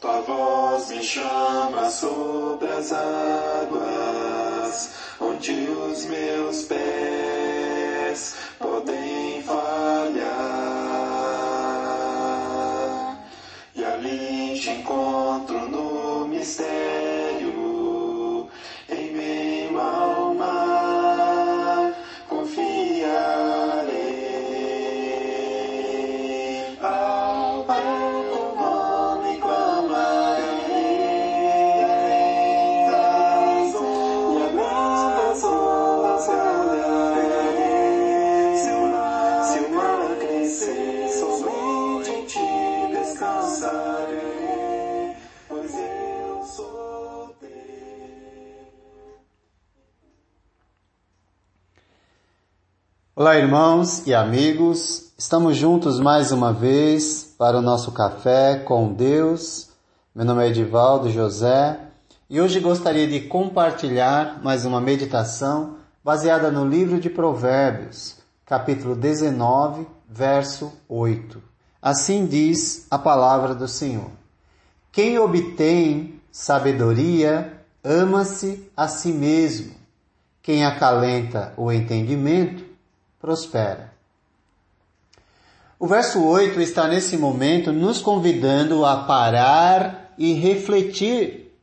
Tua voz me chama sobre as águas, onde os meus pés podem falhar. E ali te encontro no mistério, Olá, irmãos e amigos. Estamos juntos mais uma vez para o nosso café com Deus. Meu nome é Edivaldo José e hoje gostaria de compartilhar mais uma meditação baseada no livro de Provérbios, capítulo 19, verso 8. Assim diz a palavra do Senhor: Quem obtém sabedoria ama-se a si mesmo. Quem acalenta o entendimento prospera. O verso 8 está nesse momento nos convidando a parar e refletir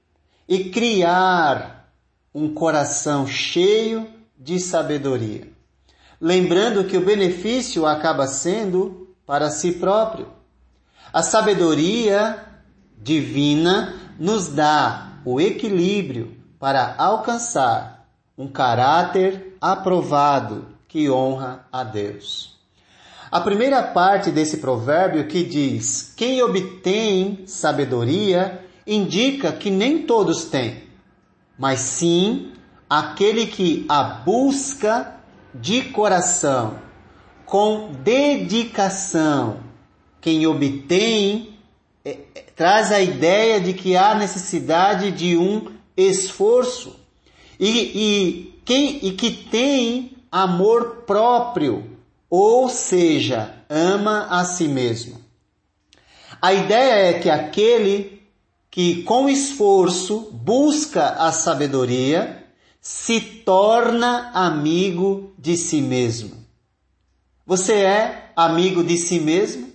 e criar um coração cheio de sabedoria. Lembrando que o benefício acaba sendo para si próprio. A sabedoria divina nos dá o equilíbrio para alcançar um caráter aprovado que honra a Deus. A primeira parte desse provérbio que diz: Quem obtém sabedoria indica que nem todos têm, mas sim aquele que a busca de coração, com dedicação. Quem obtém é, é, traz a ideia de que há necessidade de um esforço e, e, quem, e que tem amor próprio, ou seja, ama a si mesmo. A ideia é que aquele que com esforço busca a sabedoria se torna amigo de si mesmo. Você é amigo de si mesmo?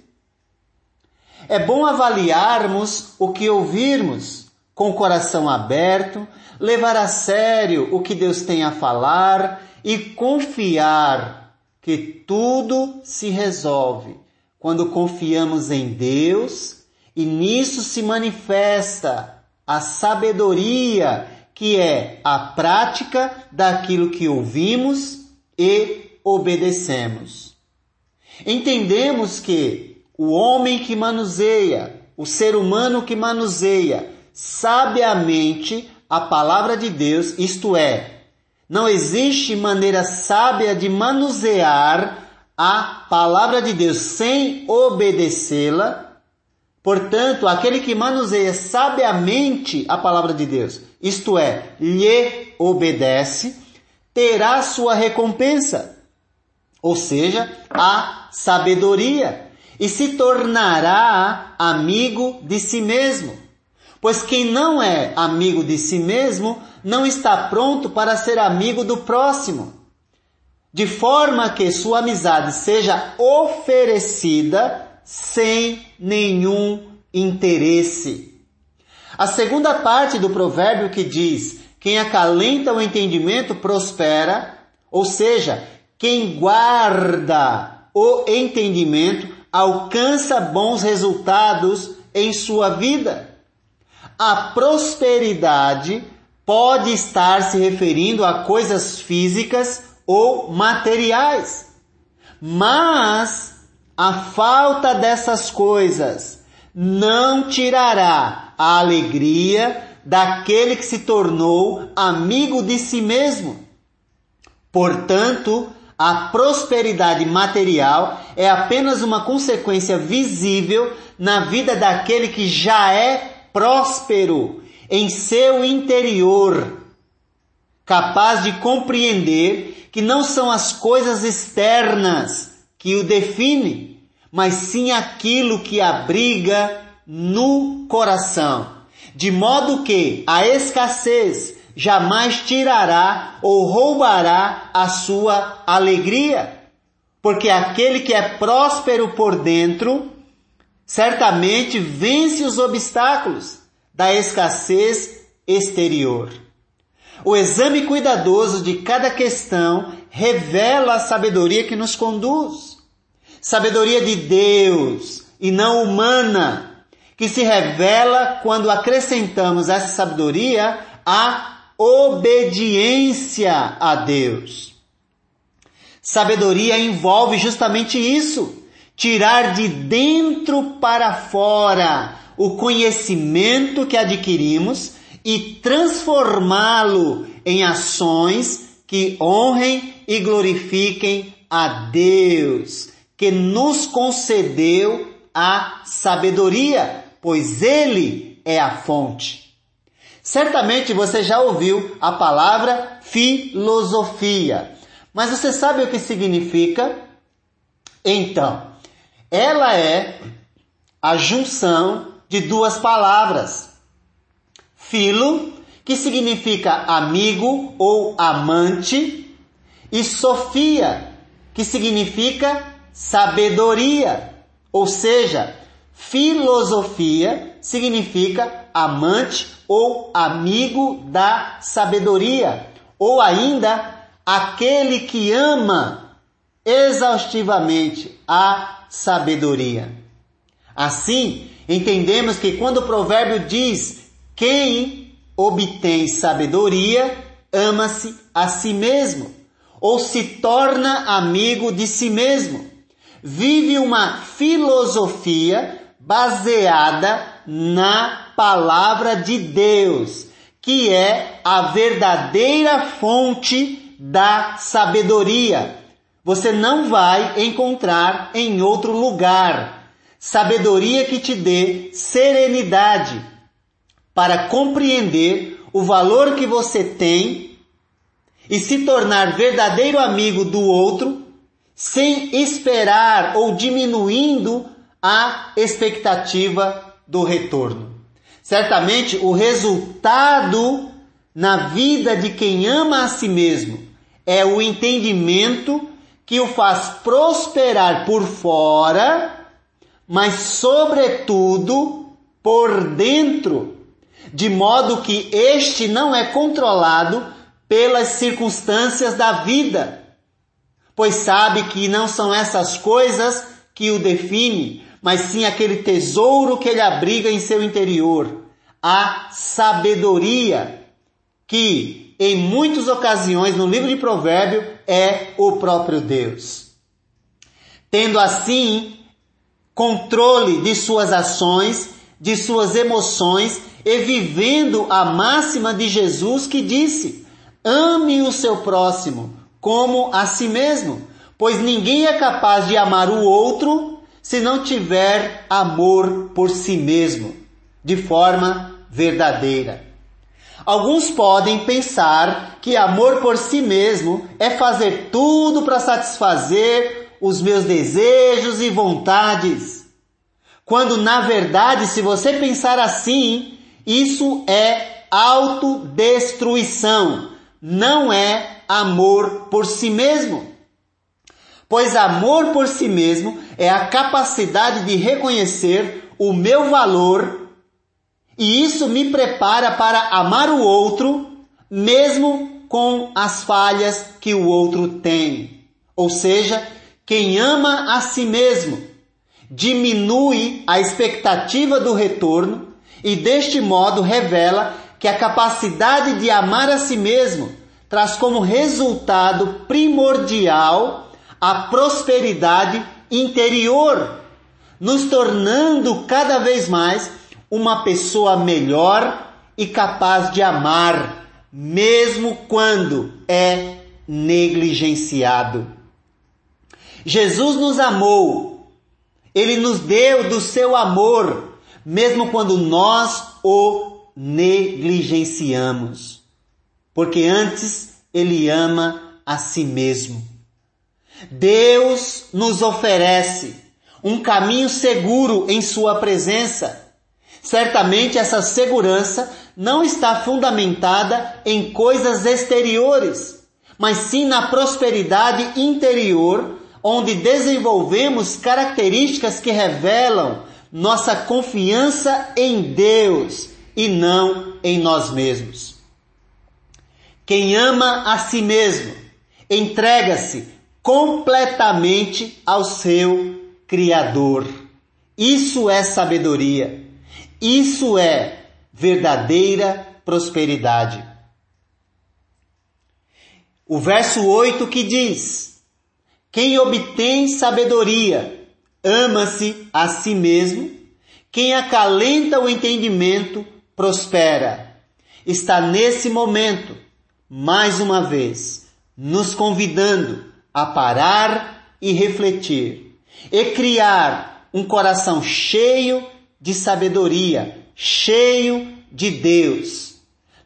É bom avaliarmos o que ouvirmos com o coração aberto, levar a sério o que Deus tem a falar e confiar que tudo se resolve quando confiamos em Deus e nisso se manifesta a sabedoria que é a prática daquilo que ouvimos e obedecemos. Entendemos que o homem que manuseia, o ser humano que manuseia sabiamente a palavra de Deus, isto é, não existe maneira sábia de manusear a palavra de Deus sem obedecê-la. Portanto, aquele que manuseia sabiamente a palavra de Deus, isto é, lhe obedece, terá sua recompensa, ou seja, a sabedoria, e se tornará amigo de si mesmo. Pois quem não é amigo de si mesmo não está pronto para ser amigo do próximo. De forma que sua amizade seja oferecida sem nenhum interesse. A segunda parte do provérbio que diz: quem acalenta o entendimento prospera, ou seja, quem guarda o entendimento alcança bons resultados em sua vida. A prosperidade pode estar se referindo a coisas físicas ou materiais, mas a falta dessas coisas não tirará a alegria daquele que se tornou amigo de si mesmo. Portanto, a prosperidade material é apenas uma consequência visível na vida daquele que já é próspero em seu interior, capaz de compreender que não são as coisas externas que o definem, mas sim aquilo que abriga no coração, de modo que a escassez jamais tirará ou roubará a sua alegria. Porque aquele que é próspero por dentro, certamente vence os obstáculos da escassez exterior. O exame cuidadoso de cada questão revela a sabedoria que nos conduz. Sabedoria de Deus e não humana, que se revela quando acrescentamos essa sabedoria à obediência a Deus. Sabedoria envolve justamente isso, tirar de dentro para fora o conhecimento que adquirimos e transformá-lo em ações que honrem e glorifiquem a Deus, que nos concedeu a sabedoria, pois Ele é a fonte. Certamente você já ouviu a palavra filosofia, mas você sabe o que significa? Então, ela é a junção de duas palavras. Filo, que significa amigo ou amante, e Sofia, que significa sabedoria. Ou seja, filosofia significa amante ou amigo da sabedoria, ou ainda aquele que ama exaustivamente a sabedoria. Assim, entendemos que quando o provérbio diz quem obtém sabedoria, ama-se a si mesmo, ou se torna amigo de si mesmo. Vive uma filosofia baseada na palavra de Deus, que é a verdadeira fonte da sabedoria. Você não vai encontrar em outro lugar sabedoria que te dê serenidade para compreender o valor que você tem e se tornar verdadeiro amigo do outro, sem esperar ou diminuindo a expectativa do retorno. Certamente o resultado na vida de quem ama a si mesmo é o entendimento que o faz prosperar por fora, mas sobretudo por dentro de modo que este não é controlado pelas circunstâncias da vida, pois sabe que não são essas coisas que o definem, mas sim aquele tesouro que ele abriga em seu interior, a sabedoria, que em muitas ocasiões no livro de Provérbio é o próprio Deus. Tendo assim controle de suas ações, de suas emoções e vivendo a máxima de Jesus que disse: ame o seu próximo como a si mesmo, pois ninguém é capaz de amar o outro se não tiver amor por si mesmo, de forma verdadeira. Alguns podem pensar que amor por si mesmo é fazer tudo para satisfazer os meus desejos e vontades. Quando na verdade, se você pensar assim, isso é autodestruição, não é amor por si mesmo. Pois amor por si mesmo é a capacidade de reconhecer o meu valor e isso me prepara para amar o outro, mesmo com as falhas que o outro tem. Ou seja, quem ama a si mesmo diminui a expectativa do retorno e deste modo revela que a capacidade de amar a si mesmo traz como resultado primordial a prosperidade interior, nos tornando cada vez mais uma pessoa melhor e capaz de amar, mesmo quando é negligenciado. Jesus nos amou, ele nos deu do seu amor mesmo quando nós o negligenciamos, porque antes ele ama a si mesmo. Deus nos oferece um caminho seguro em Sua presença, Certamente essa segurança não está fundamentada em coisas exteriores, mas sim na prosperidade interior, onde desenvolvemos características que revelam nossa confiança em Deus e não em nós mesmos. Quem ama a si mesmo entrega-se completamente ao seu Criador. Isso é sabedoria. Isso é verdadeira prosperidade. O verso 8 que diz: Quem obtém sabedoria ama-se a si mesmo, quem acalenta o entendimento prospera. Está nesse momento, mais uma vez, nos convidando a parar e refletir e criar um coração cheio de sabedoria, cheio de Deus,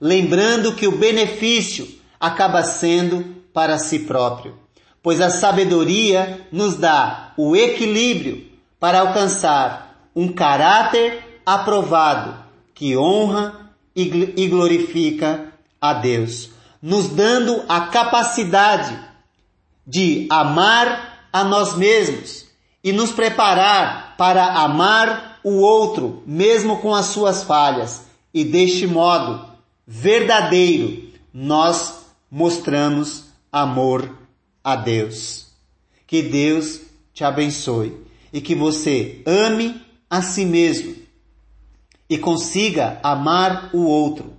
lembrando que o benefício acaba sendo para si próprio, pois a sabedoria nos dá o equilíbrio para alcançar um caráter aprovado que honra e glorifica a Deus, nos dando a capacidade de amar a nós mesmos e nos preparar para amar o outro, mesmo com as suas falhas. E deste modo verdadeiro, nós mostramos amor a Deus. Que Deus te abençoe e que você ame a si mesmo e consiga amar o outro,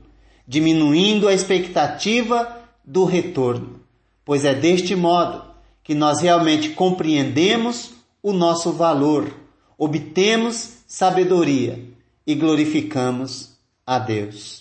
diminuindo a expectativa do retorno, pois é deste modo que nós realmente compreendemos o nosso valor, obtemos sabedoria e glorificamos a Deus.